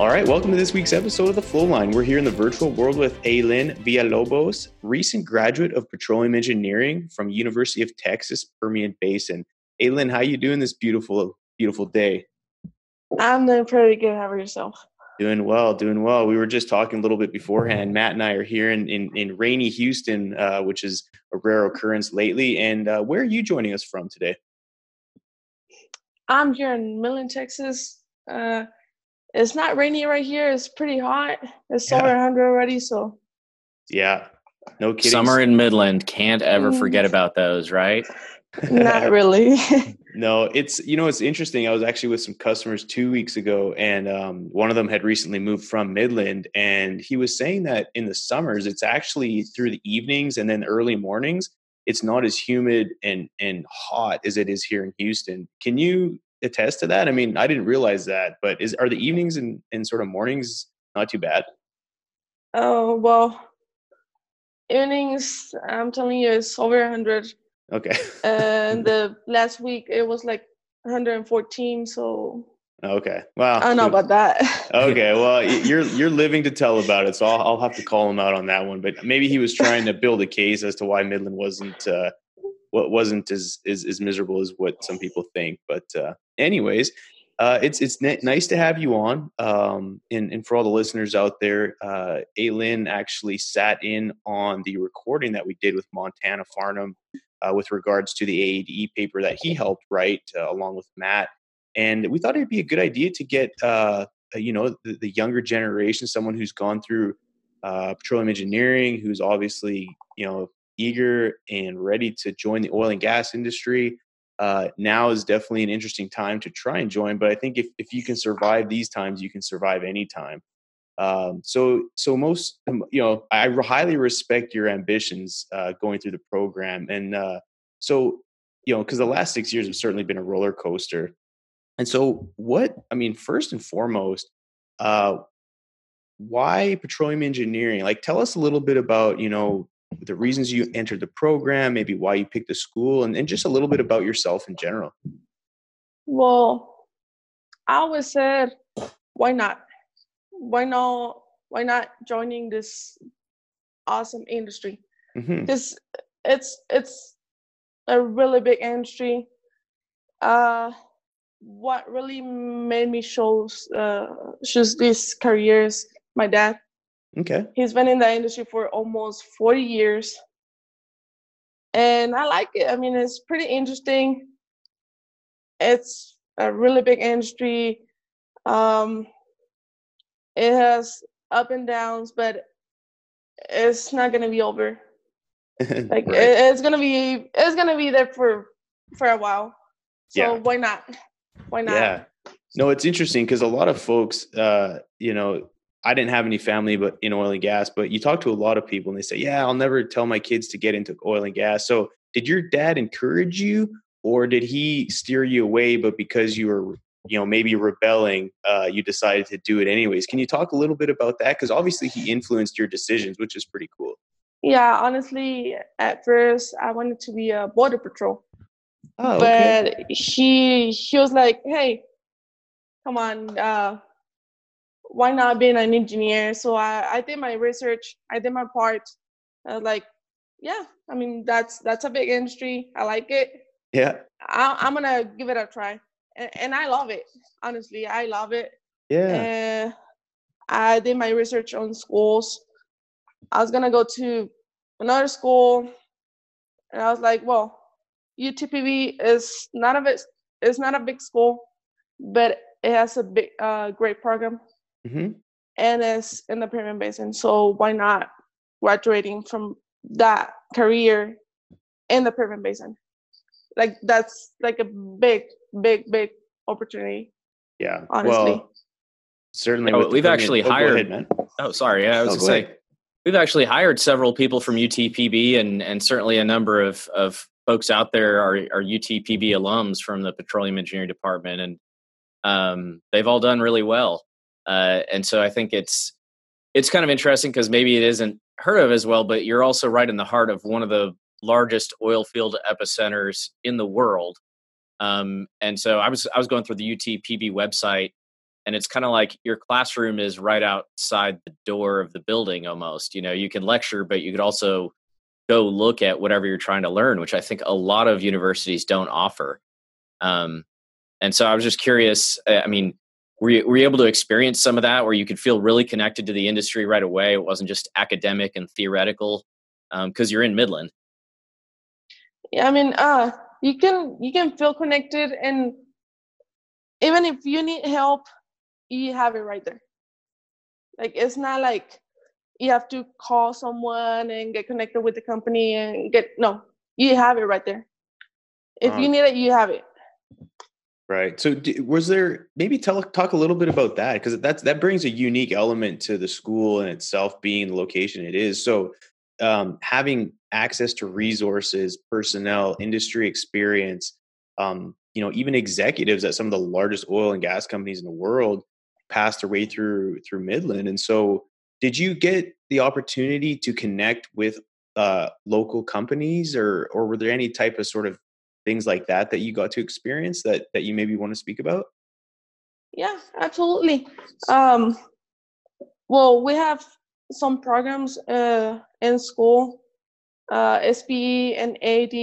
All right, welcome to this week's episode of The Flow Line. We're here in the virtual world with Aylin Villalobos, recent graduate of petroleum engineering from University of Texas Permian Basin. Aylin, how are you doing this beautiful, beautiful day? I'm doing pretty good. How about yourself? Doing well, doing well. We were just talking a little bit beforehand. Matt and I are here in in, in rainy Houston, uh, which is a rare occurrence lately. And uh, where are you joining us from today? I'm here in Midland, Texas. Uh, it's not rainy right here. It's pretty hot. It's yeah. over 100 already. So, yeah, no kidding. Summer in Midland can't ever forget mm. about those, right? not really. no, it's you know it's interesting. I was actually with some customers two weeks ago, and um, one of them had recently moved from Midland, and he was saying that in the summers it's actually through the evenings and then early mornings. It's not as humid and and hot as it is here in Houston. Can you attest to that? I mean, I didn't realize that, but is are the evenings and, and sort of mornings not too bad? Oh well, evenings. I'm telling you, it's over 100. Okay. and the last week it was like 114. So. Okay. Wow. I don't know about that. okay. Well, you're you're living to tell about it, so I'll, I'll have to call him out on that one. But maybe he was trying to build a case as to why Midland wasn't uh, what wasn't as, as, miserable as what some people think. But uh, anyways, uh, it's it's n- nice to have you on. Um, and, and for all the listeners out there, uh, Aylin actually sat in on the recording that we did with Montana Farnham uh, with regards to the AADE paper that he helped write uh, along with Matt. And we thought it'd be a good idea to get uh, you know the, the, younger generation, someone who's gone through uh, petroleum engineering, who's obviously you know eager and ready to join the oil and gas industry, uh, now is definitely an interesting time to try and join. But I think if, if you can survive these times, you can survive any time. Um, so, so most, um, you know, I highly respect your ambitions uh, going through the program. And uh, so, you know, because the last six years have certainly been a roller coaster. And so, what, I mean, first and foremost, uh, why petroleum engineering? Like, tell us a little bit about, you know, the reasons you entered the program, maybe why you picked the school, and, and just a little bit about yourself in general. Well, I always said, why not? Why not? Why not joining this awesome industry? Because mm-hmm. it's it's a really big industry. Uh, what really made me choose uh, choose these careers? My dad Okay. He's been in the industry for almost 40 years. And I like it. I mean, it's pretty interesting. It's a really big industry. Um, it has up and downs, but it's not gonna be over. like right. it, it's gonna be it's gonna be there for for a while. So yeah. why not? Why not? Yeah. No, it's interesting because a lot of folks, uh, you know, I didn't have any family but in oil and gas, but you talk to a lot of people and they say, "Yeah, I'll never tell my kids to get into oil and gas." So, did your dad encourage you or did he steer you away but because you were, you know, maybe rebelling, uh, you decided to do it anyways? Can you talk a little bit about that cuz obviously he influenced your decisions, which is pretty cool. Yeah, honestly, at first I wanted to be a border patrol. Oh, okay. But he he was like, "Hey, come on, uh why not being an engineer? So I, I did my research, I did my part. like, yeah, I mean that's that's a big industry. I like it. Yeah, I, am gonna give it a try, and, and, I love it. Honestly, I love it. Yeah. Uh, I did my research on schools. I was gonna go to another school, and I was like, well, UTPB is not a bit, it's not a big school, but it has a big, uh, great program mm-hmm. and it's in the Permian Basin. So why not graduating from that career in the Permian Basin? Like that's like a big, big, big opportunity. Yeah. Honestly. Well, certainly. Oh, we've actually oh, hired. Ahead, oh, sorry. Yeah, I was oh, gonna say we've actually hired several people from UTPB, and and certainly a number of of folks out there are are UTPB alums from the Petroleum Engineering Department, and um, they've all done really well. Uh, and so I think it's it's kind of interesting because maybe it isn't heard of as well, but you're also right in the heart of one of the largest oil field epicenters in the world. Um, and so I was I was going through the UTPB website, and it's kind of like your classroom is right outside the door of the building almost. You know, you can lecture, but you could also go look at whatever you're trying to learn, which I think a lot of universities don't offer. Um, and so I was just curious. I mean, were you, were you able to experience some of that where you could feel really connected to the industry right away? It wasn't just academic and theoretical because um, you're in Midland. Yeah, I mean, uh, you can you can feel connected, and even if you need help, you have it right there. Like it's not like you have to call someone and get connected with the company and get no, you have it right there. If um, you need it, you have it. Right. So, was there maybe tell talk a little bit about that because that's that brings a unique element to the school in itself, being the location it is. So, um, having access to resources, personnel, industry experience, um, you know, even executives at some of the largest oil and gas companies in the world passed their way through through Midland. And so, did you get the opportunity to connect with uh, local companies, or or were there any type of sort of things like that that you got to experience that that you maybe want to speak about? Yeah, absolutely. Um, well, we have some programs uh, in school. Uh, SPE and AD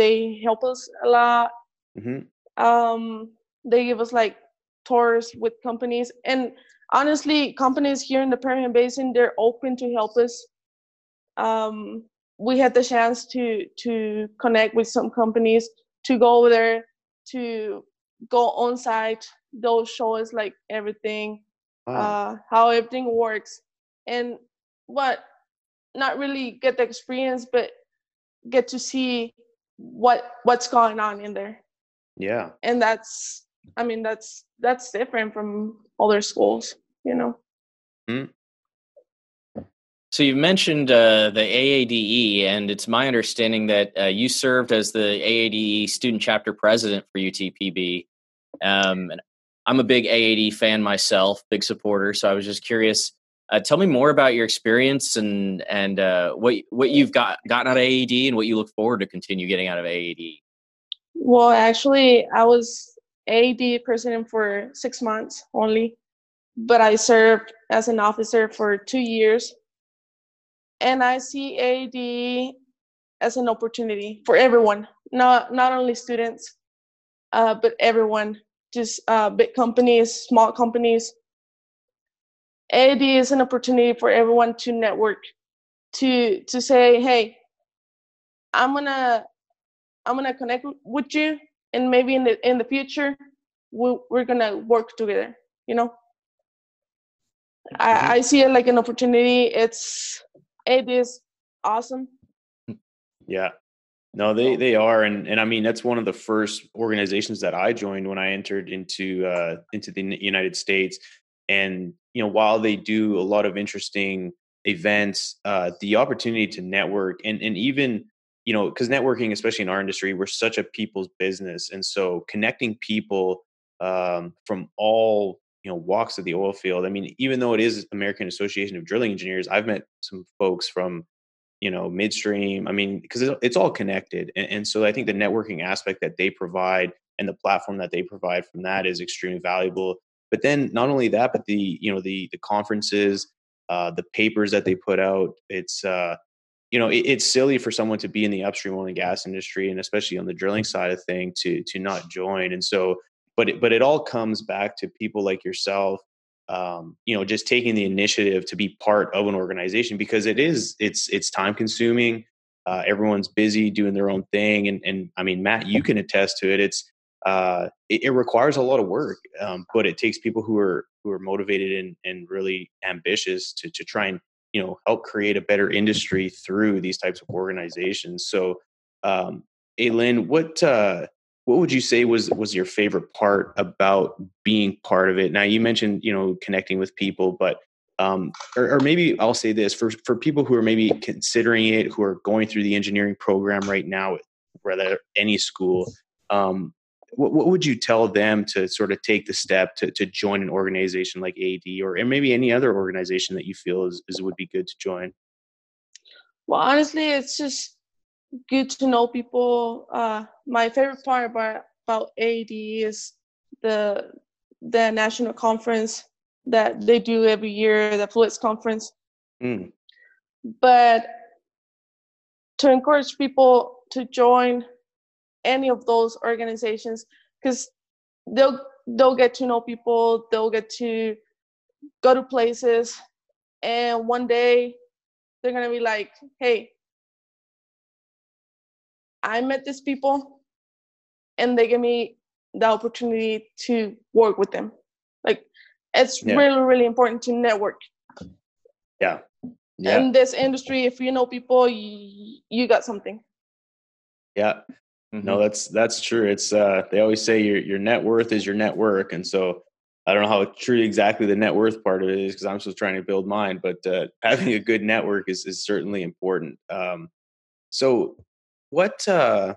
they help us a lot. Mm-hmm. Um, they give us like tours with companies, and honestly, companies here in the Permian Basin they're open to help us. Um, we had the chance to to connect with some companies to go there to go on site they'll show us like everything wow. uh how everything works and what not really get the experience but get to see what what's going on in there yeah and that's i mean that's that's different from other schools you know mm. So you mentioned uh, the AADE, and it's my understanding that uh, you served as the AADE student chapter president for UTPB. Um, and I'm a big AAD fan myself, big supporter. So I was just curious. Uh, tell me more about your experience and and uh, what what you've got gotten out of AAD and what you look forward to continue getting out of AAD. Well, actually, I was AAD president for six months only, but I served as an officer for two years and I see AAD as an opportunity for everyone, not not only students, uh, but everyone, just uh, big companies, small companies. AAD is an opportunity for everyone to network, to to say, hey, I'm gonna I'm gonna connect with you, and maybe in the in the future, we, we're gonna work together. You know, I, I see it like an opportunity. It's it is awesome. Yeah. No, they they are, and and I mean that's one of the first organizations that I joined when I entered into uh, into the United States. And you know, while they do a lot of interesting events, uh, the opportunity to network and and even you know, because networking, especially in our industry, we're such a people's business, and so connecting people um, from all you know walks of the oil field. I mean, even though it is American Association of Drilling Engineers, I've met some folks from you know midstream. I mean, because it's all connected, and, and so I think the networking aspect that they provide and the platform that they provide from that is extremely valuable. But then not only that, but the you know the the conferences, uh, the papers that they put out. It's uh, you know it, it's silly for someone to be in the upstream oil and gas industry, and especially on the drilling side of thing, to to not join. And so but it, but it all comes back to people like yourself um, you know just taking the initiative to be part of an organization because it is it's it's time consuming uh, everyone's busy doing their own thing and and i mean matt you can attest to it it's uh, it, it, requires a lot of work um, but it takes people who are who are motivated and, and really ambitious to to try and you know help create a better industry through these types of organizations so um, Aylin what uh, what would you say was was your favorite part about being part of it now you mentioned you know connecting with people but um, or, or, maybe I'll say this for for people who are maybe considering it, who are going through the engineering program right now, whether any school, um, what, what would you tell them to sort of take the step to, to join an organization like AD or maybe any other organization that you feel is, is would be good to join? Well, honestly, it's just good to know people. Uh, my favorite part about about AD is the the national conference that they do every year, the Fluids Conference. Mm. But to encourage people to join any of those organizations, because they'll they'll get to know people, they'll get to go to places, and one day they're gonna be like, "Hey, I met these people, and they give me the opportunity to work with them." Like it's yeah. really really important to network. Yeah. Yeah. In this industry if you know people you, you got something. Yeah. Mm-hmm. no that's that's true. It's uh they always say your your net worth is your network and so i don't know how true exactly the net worth part of it is because i'm still trying to build mine but uh, having a good network is is certainly important. Um so what uh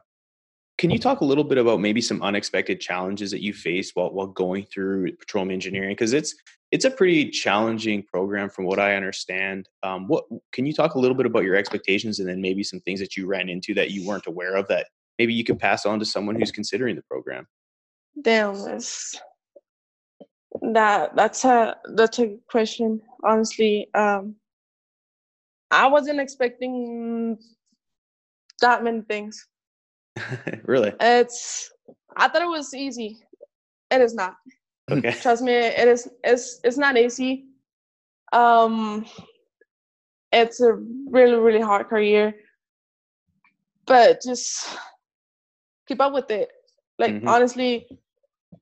can you talk a little bit about maybe some unexpected challenges that you faced while while going through petroleum engineering? Because it's it's a pretty challenging program from what I understand. Um, what can you talk a little bit about your expectations and then maybe some things that you ran into that you weren't aware of that maybe you could pass on to someone who's considering the program? Damn, that's that that's a that's a question. Honestly, um, I wasn't expecting that many things. really? It's I thought it was easy. It is not. Okay. Trust me, it is it's it's not easy. Um it's a really, really hard career. But just keep up with it. Like mm-hmm. honestly,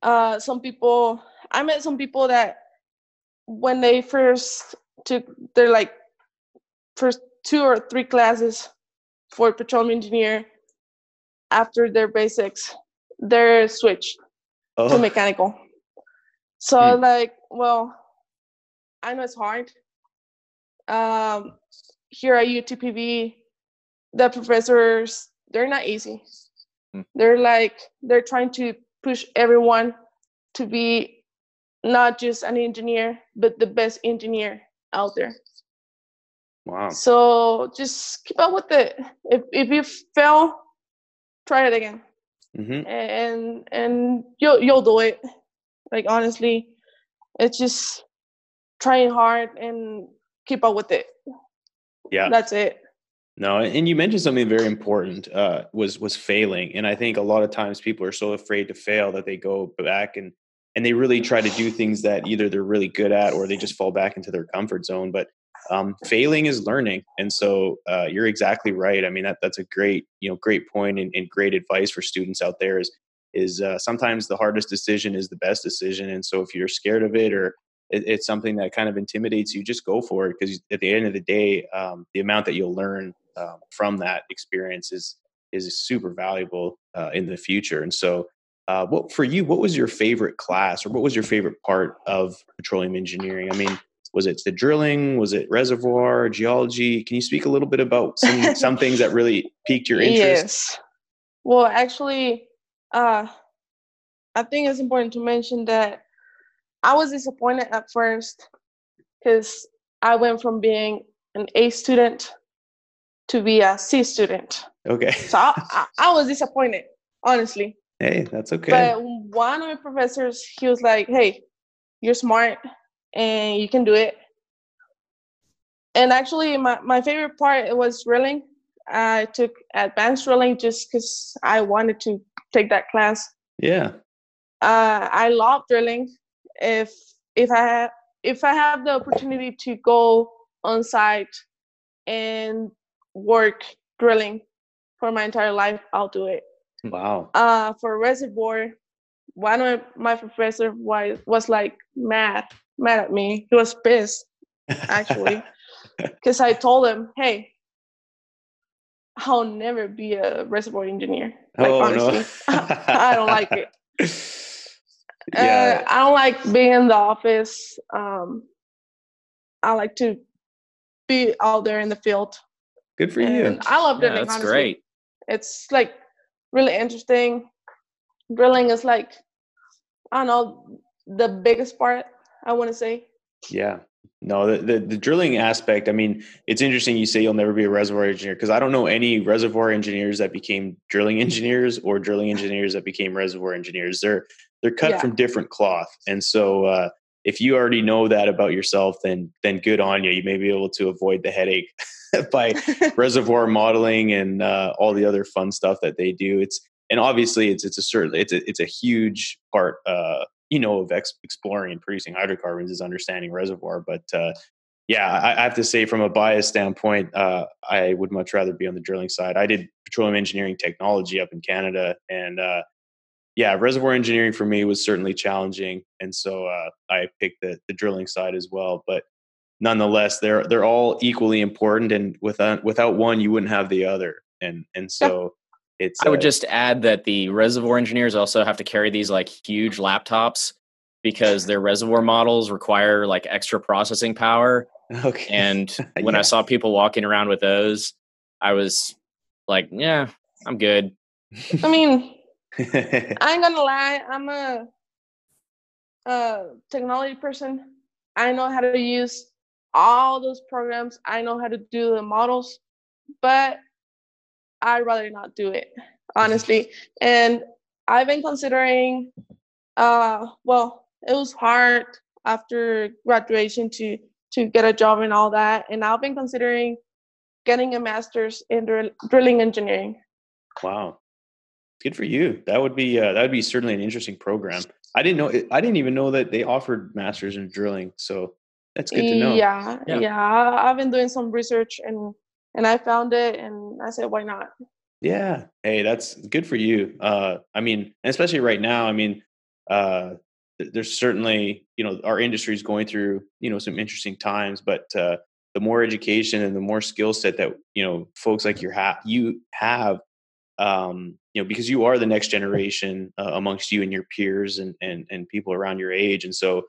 uh some people I met some people that when they first took their like first two or three classes for petroleum engineer after their basics, they're switched oh. to mechanical. So hmm. like, well, I know it's hard. Um, here at UTPB the professors they're not easy. Hmm. They're like they're trying to push everyone to be not just an engineer, but the best engineer out there. Wow. So just keep up with it. If if you fail, try it again. Mm-hmm. and and you'll you'll do it. Like honestly it's just trying hard and keep up with it. Yeah. That's it. No and you mentioned something very important uh, was was failing. And i think a lot of times people are so afraid to fail that they go back and and they really try to do things that either they're really good at or they just fall back into their comfort zone. But um, failing is learning. And so uh, you're exactly right. I mean that that's a great you know great point and, and great advice for students out there is is uh, sometimes the hardest decision is the best decision. And so if you're scared of it or it, it's something that kind of intimidates you just go for it. Because at the end of the day um, the amount that you'll learn um, from that experience is is super valuable uh, in the future. And so uh, what for you what was your favorite class or what was your favorite part of petroleum engineering? I mean was it the drilling? Was it reservoir geology? Can you speak a little bit about some, some things that really piqued your interest? Yes. Well actually uh, i think it's important to mention that i was disappointed at first because i went from being an a student to be a c student. Okay. So I, I, I was disappointed honestly. Hey that's okay. But one of my professors he was like hey you're smart and you can do it. And actually, my, my favorite part was drilling. I took advanced drilling just because I wanted to take that class. Yeah. Uh, I love drilling. If if I have if I have the opportunity to go on site and work drilling for my entire life, I'll do it. Wow. Uh, for reservoir, one of my professor was was like mad mad at me. He was pissed, actually, because I told him, "Hey, I'll never be a reservoir engineer. Like oh, honestly, no. I don't like it. Yeah. Uh, I don't like being in the office. Um, I like to be out there in the field. Good for you. I love Yeah, drilling. that's honestly. great. It's like really interesting. Drilling is like I don't know the biggest part. I want to say. Yeah. No, the, the the drilling aspect. I mean, it's interesting. You say you'll never be a reservoir engineer because I don't know any reservoir engineers that became drilling engineers or drilling engineers that became reservoir engineers. They're they're cut Yeah. from different cloth, and so uh, if you already know that about yourself, then then good on you. You may be able to avoid the headache by reservoir modeling and uh, all the other fun stuff that they do. It's and obviously it's it's a certain it's a it's a huge part uh, you know of ex- exploring and producing hydrocarbons is understanding reservoir. But uh, yeah, I, I have to say from a bias standpoint, uh, I would much rather be on the drilling side. I did petroleum engineering technology up in Canada, and uh, yeah, reservoir engineering for me was certainly challenging, and so uh, I picked the the drilling side as well. But nonetheless, they're they're all equally important, and without without one, you wouldn't have the other. And and so it's I would uh, just add that the reservoir engineers also have to carry these like huge laptops because their reservoir models require like extra processing power. okay. And when I saw people walking around with those, I was like, yeah, I'm good. I mean, I ain't gonna lie. I'm a, a technology person. I know how to use all those programs. I know how to do the models, but I'd rather not do it, honestly. and I've been considering. Uh, well, it was hard after graduation to to get a job and all that, and I've been considering getting a master's in drill- drilling engineering. Wow, good for you. That would be uh, that would be certainly an interesting program. I didn't know. I didn't even know that they offered masters in drilling. So that's good to know. Yeah, Yeah. yeah, I've been doing some research and and I found it and I said, why not? Yeah. Hey, that's good for you. Uh, I mean, especially right now. I mean, uh, there's certainly you know our industry is going through you know some interesting times, but uh, the more education and the more skill set that you know folks like you have, you have, um, you know, because you are the next generation uh, amongst you and your peers and and and people around your age, and so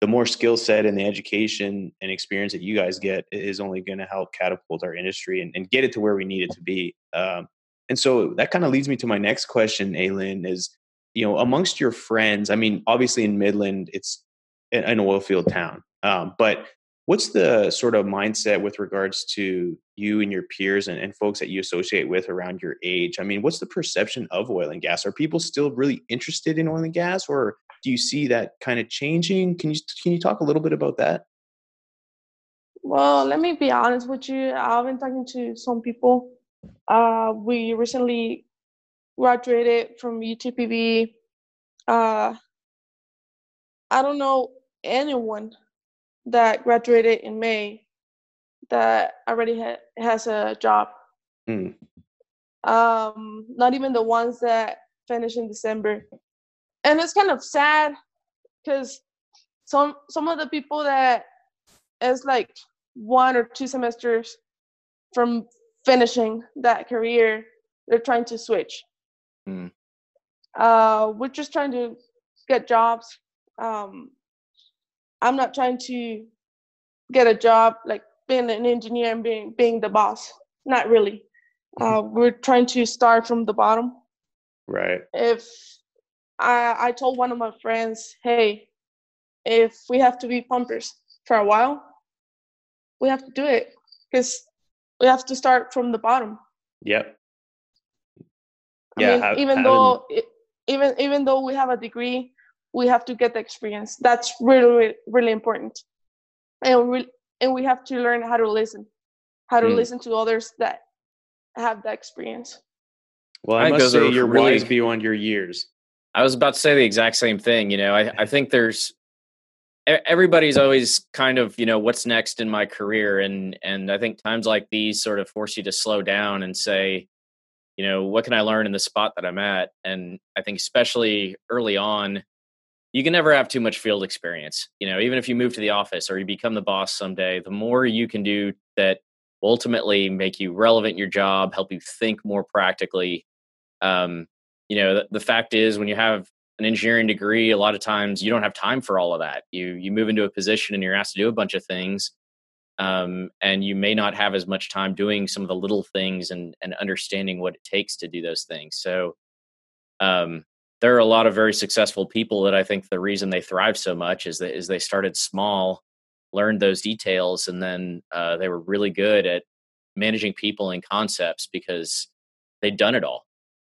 the more skill set and the education and experience that you guys get is only going to help catapult our industry and, and get it to where we need it to be. Um, and so that kind of leads me to my next question, Aylin, is, you know, amongst your friends, I mean, obviously in Midland, it's an oil field town. Um, but what's the sort of mindset with regards to you and your peers and, and folks that you associate with around your age? I mean, what's the perception of oil and gas? Are people still really interested in oil and gas or do you see that kind of changing? Can you can you talk a little bit about that? Well, let me be honest with you. I've been talking to some people. Uh, we recently graduated from UTPB. Uh, I don't know anyone that graduated in May that already ha- has a job. Mm. Um, not even the ones that finish in December. And it's kind of sad because some some of the people that is like one or two semesters from finishing that career, they're trying to switch. Hmm. Uh, we're just trying to get jobs. Um, I'm not trying to get a job like being an engineer and being being the boss. Not really. Uh, we're trying to start from the bottom. Right. If I I told one of my friends, hey, if we have to be pumpers for a while, we have to do it because we have to start from the bottom. Yep. I Yeah, mean, ha- even having- though it, even even though we have a degree, we have to get the experience. That's really really, really important, and we and we have to learn how to listen, how to Mm. listen to others that have that experience. Well, I I must say are you're really- wise beyond your years. I was about to say the exact same thing. You know, I, I think there's everybody's always kind of you know what's next in my career, and and I think times like these sort of force you to slow down and say, you know, what can I learn in the spot that I'm at? And I think especially early on, you can never have too much field experience. You know, even if you move to the office or you become the boss someday, the more you can do that will ultimately make you relevant in your job, help you think more practically. Um, you know the, the fact is when you have an engineering degree a lot of times you don't have time for all of that you you move into a position and you're asked to do a bunch of things um, and you may not have as much time doing some of the little things and and understanding what it takes to do those things. So, um, there are a lot of very successful people that I think the reason they thrive so much is that is they started small, learned those details, and then uh, they were really good at managing people and concepts because they'd done it all.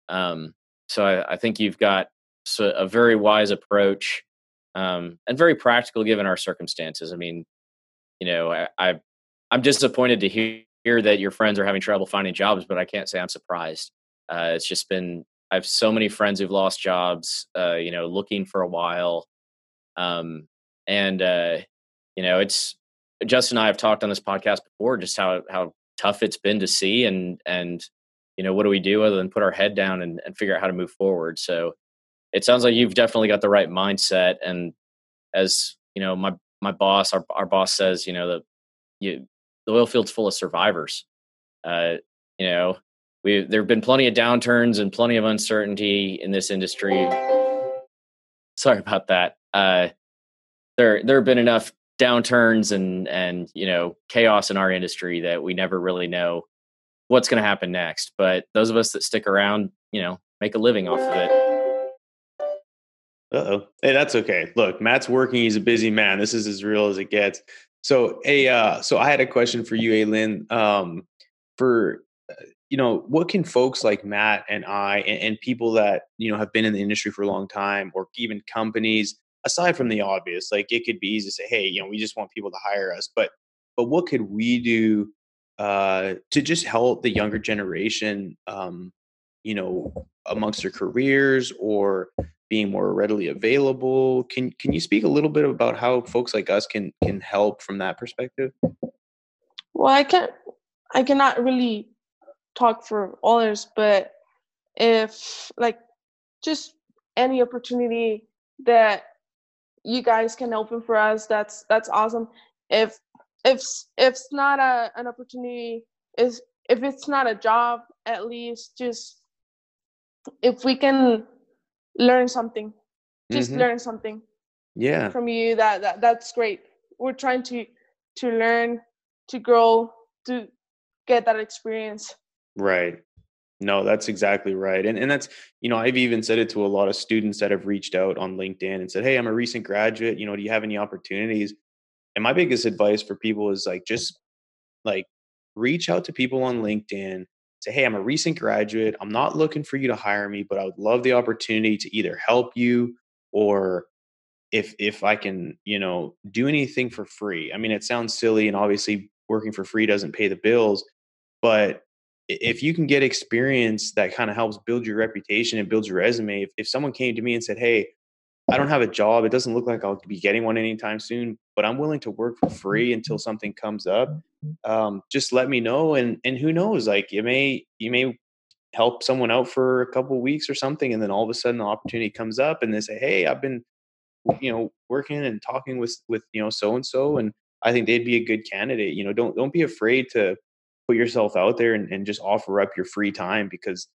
Um, so I, I, think you've got a very wise approach um, and very practical given our circumstances. I mean, you know, I, I I'm disappointed to hear, hear that your friends are having trouble finding jobs, but I can't say I'm surprised. Uh, it's just been I have so many friends who've lost jobs, uh, you know, looking for a while, um, and uh, you know, it's Justin and I have talked on this podcast before, just how how tough it's been to see, and and you know, what do we do other than put our head down and, and figure out how to move forward? So it sounds like you've definitely got the right mindset, and as you know, my my boss, our our boss says, you know, the you, the oil field's full of survivors. Uh, you know, we there have been plenty of downturns and plenty of uncertainty in this industry. Sorry about that. Uh, there there have been enough downturns and and you know chaos in our industry that we never really know what's going to happen next. But those of us that stick around, you know, make a living off of it Uh oh. Hey, that's okay. Look, Matt's working. He's a busy man. This is as real as it gets. So, hey, uh, so I had a question for you, Aylin. Um, for uh, you know, what can folks like Matt and I and, and, people that you know have been in the industry for a long time, or even companies, aside from the obvious, like it could be easy to say, hey, you know, we just want people to hire us, but but what could we do uh, to just help the younger generation, um, you know, amongst their careers or being more readily available. Can can you speak a little bit about how folks like us can can help from that perspective? Well, I can't I cannot really talk for others, but if like just any opportunity that you guys can open for us, that's that's awesome. If if if it's not a an opportunity, is if it's not a job, at least just if we can learn something just mm-hmm. learn something yeah. from you that, that that's great. We're trying to to learn to grow to get that experience. Right. No that's exactly right. And and that's you know i've even said it to a lot of students that have reached out on linkedin and said hey i'm a recent graduate. You know do you have any opportunities and my biggest advice for people is like just like reach out to people on linkedin say, hey, I'm a recent graduate. I'm not looking for you to hire me, but I would love the opportunity to either help you or if if I can, you know, do anything for free. I mean, it sounds silly and obviously working for free doesn't pay the bills, but if you can get experience that kind of helps build your reputation and builds your resume, if, if someone came to me and said, Hey, I don't have a job. It doesn't look like I'll be getting one anytime soon, but I'm willing to work for free until something comes up. Um, just let me know, and and who knows? Like you may you may help someone out for a couple weeks or something, and then all of a sudden the opportunity comes up, and they say, "Hey, I've been, you know, working and talking with with you know so and so, and I think they'd be a good candidate." You know, don't don't be afraid to put yourself out there and, and just offer up your free time because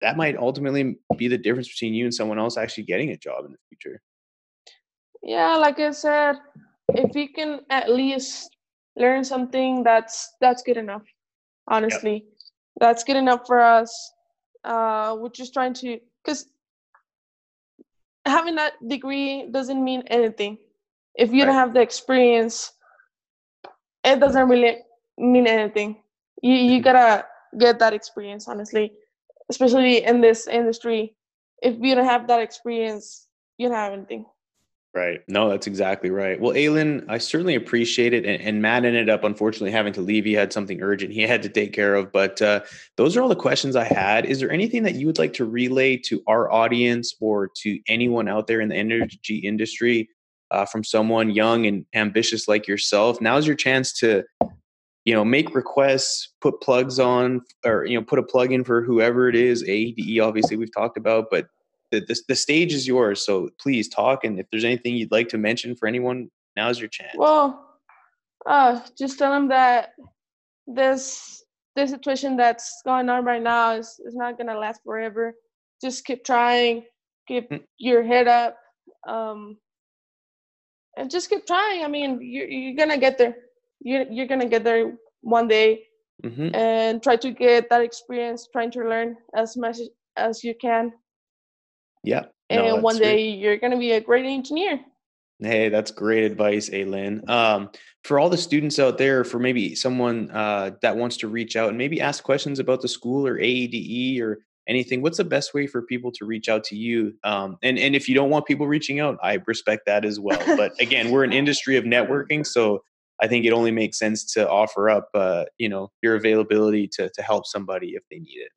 that might ultimately be the difference between you and someone else actually getting a job in the future. Yeah, like I said, if you can at least learn something, that's that's good enough. Honestly, yep. that's good enough for us. Uh, we're just trying to, because having that degree doesn't mean anything. If you right. don't have the experience, it doesn't really mean anything. You you mm-hmm. gotta get that experience, honestly especially in this industry. If you don't have that experience, you don't have anything. Right. No, that's exactly right. Well, Aylin, I certainly appreciate it. And, and, Matt ended up unfortunately having to leave. He had something urgent he had to take care of. But uh, those are all the questions I had. Is there anything that you would like to relay to our audience or to anyone out there in the energy industry uh, from someone young and ambitious like yourself? Now's your chance to you know make requests put plugs on or you know put a plug in for whoever it is a d e obviously we've talked about but the, the, the stage is yours so please talk and if there's anything you'd like to mention for anyone now's your chance. Well uh just tell them that this this situation that's going on right now is, is not gonna last forever. Just keep trying keep mm. your head up um and just keep trying. I mean you're, you're gonna get there you're you're gonna get there one day hmm and try to get that experience, trying to learn as much as you can. Yeah. And No, one great. day you're gonna be a great engineer. Hey, that's great advice, Aylin. Um, for all the students out there, for maybe someone uh, that wants to reach out and maybe ask questions about the school or AADE or anything, what's the best way for people to reach out to you? Um, and and if you don't want people reaching out, I respect that as well. But again, we're an industry of networking, so I think it only makes sense to offer up, uh, you know, your availability to to help somebody if they need it.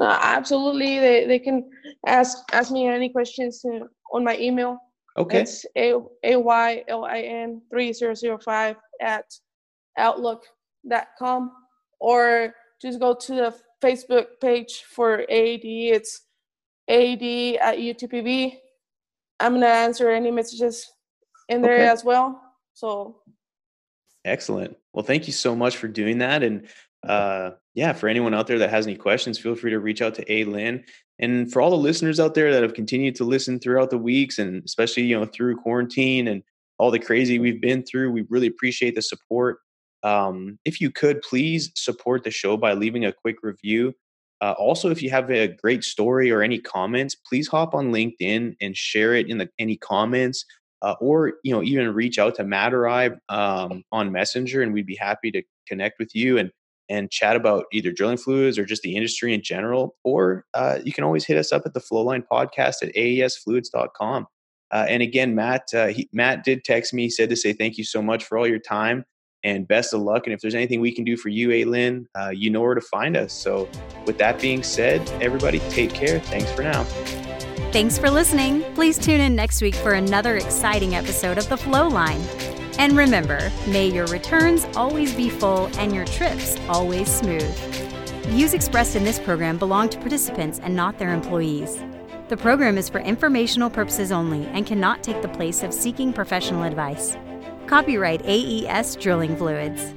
Uh, absolutely, they, they can ask ask me any questions on my email. Okay. It's a a y l i n three zero zero five at outlook.com or just go to the Facebook page for AAD. It's AAD at UTPB. I'm gonna answer any messages in there Okay. as well. So Excellent. Well, thank you so much for doing that. And uh, yeah, for anyone out there that has any questions, feel free to reach out to Aylin. And for all the listeners out there that have continued to listen throughout the weeks and especially, you know, through quarantine and all the crazy we've been through, we really appreciate the support. Um, if you could please support the show by leaving a quick review. Uh, also, if you have a great story or any comments, please hop on LinkedIn and share it in the any comments uh, or you know even reach out to Matt or I um, on Messenger, and we'd be happy to connect with you and and chat about either drilling fluids or just the industry in general. Or uh, you can always hit us up at the Flowline Podcast at aesfluids.com. Uh, and again, Matt uh, he, Matt did text me, he said to say thank you so much for all your time and best of luck. And if there's anything we can do for you, Aylin, uh, you know where to find us. So with that being said, everybody take care. Thanks for now. Thanks for listening. Please tune in next week for another exciting episode of The Flow Line. And remember, may your returns always be full and your trips always smooth. Views expressed in this program belong to participants and not their employees. The program is for informational purposes only and cannot take the place of seeking professional advice. Copyright AES Drilling Fluids.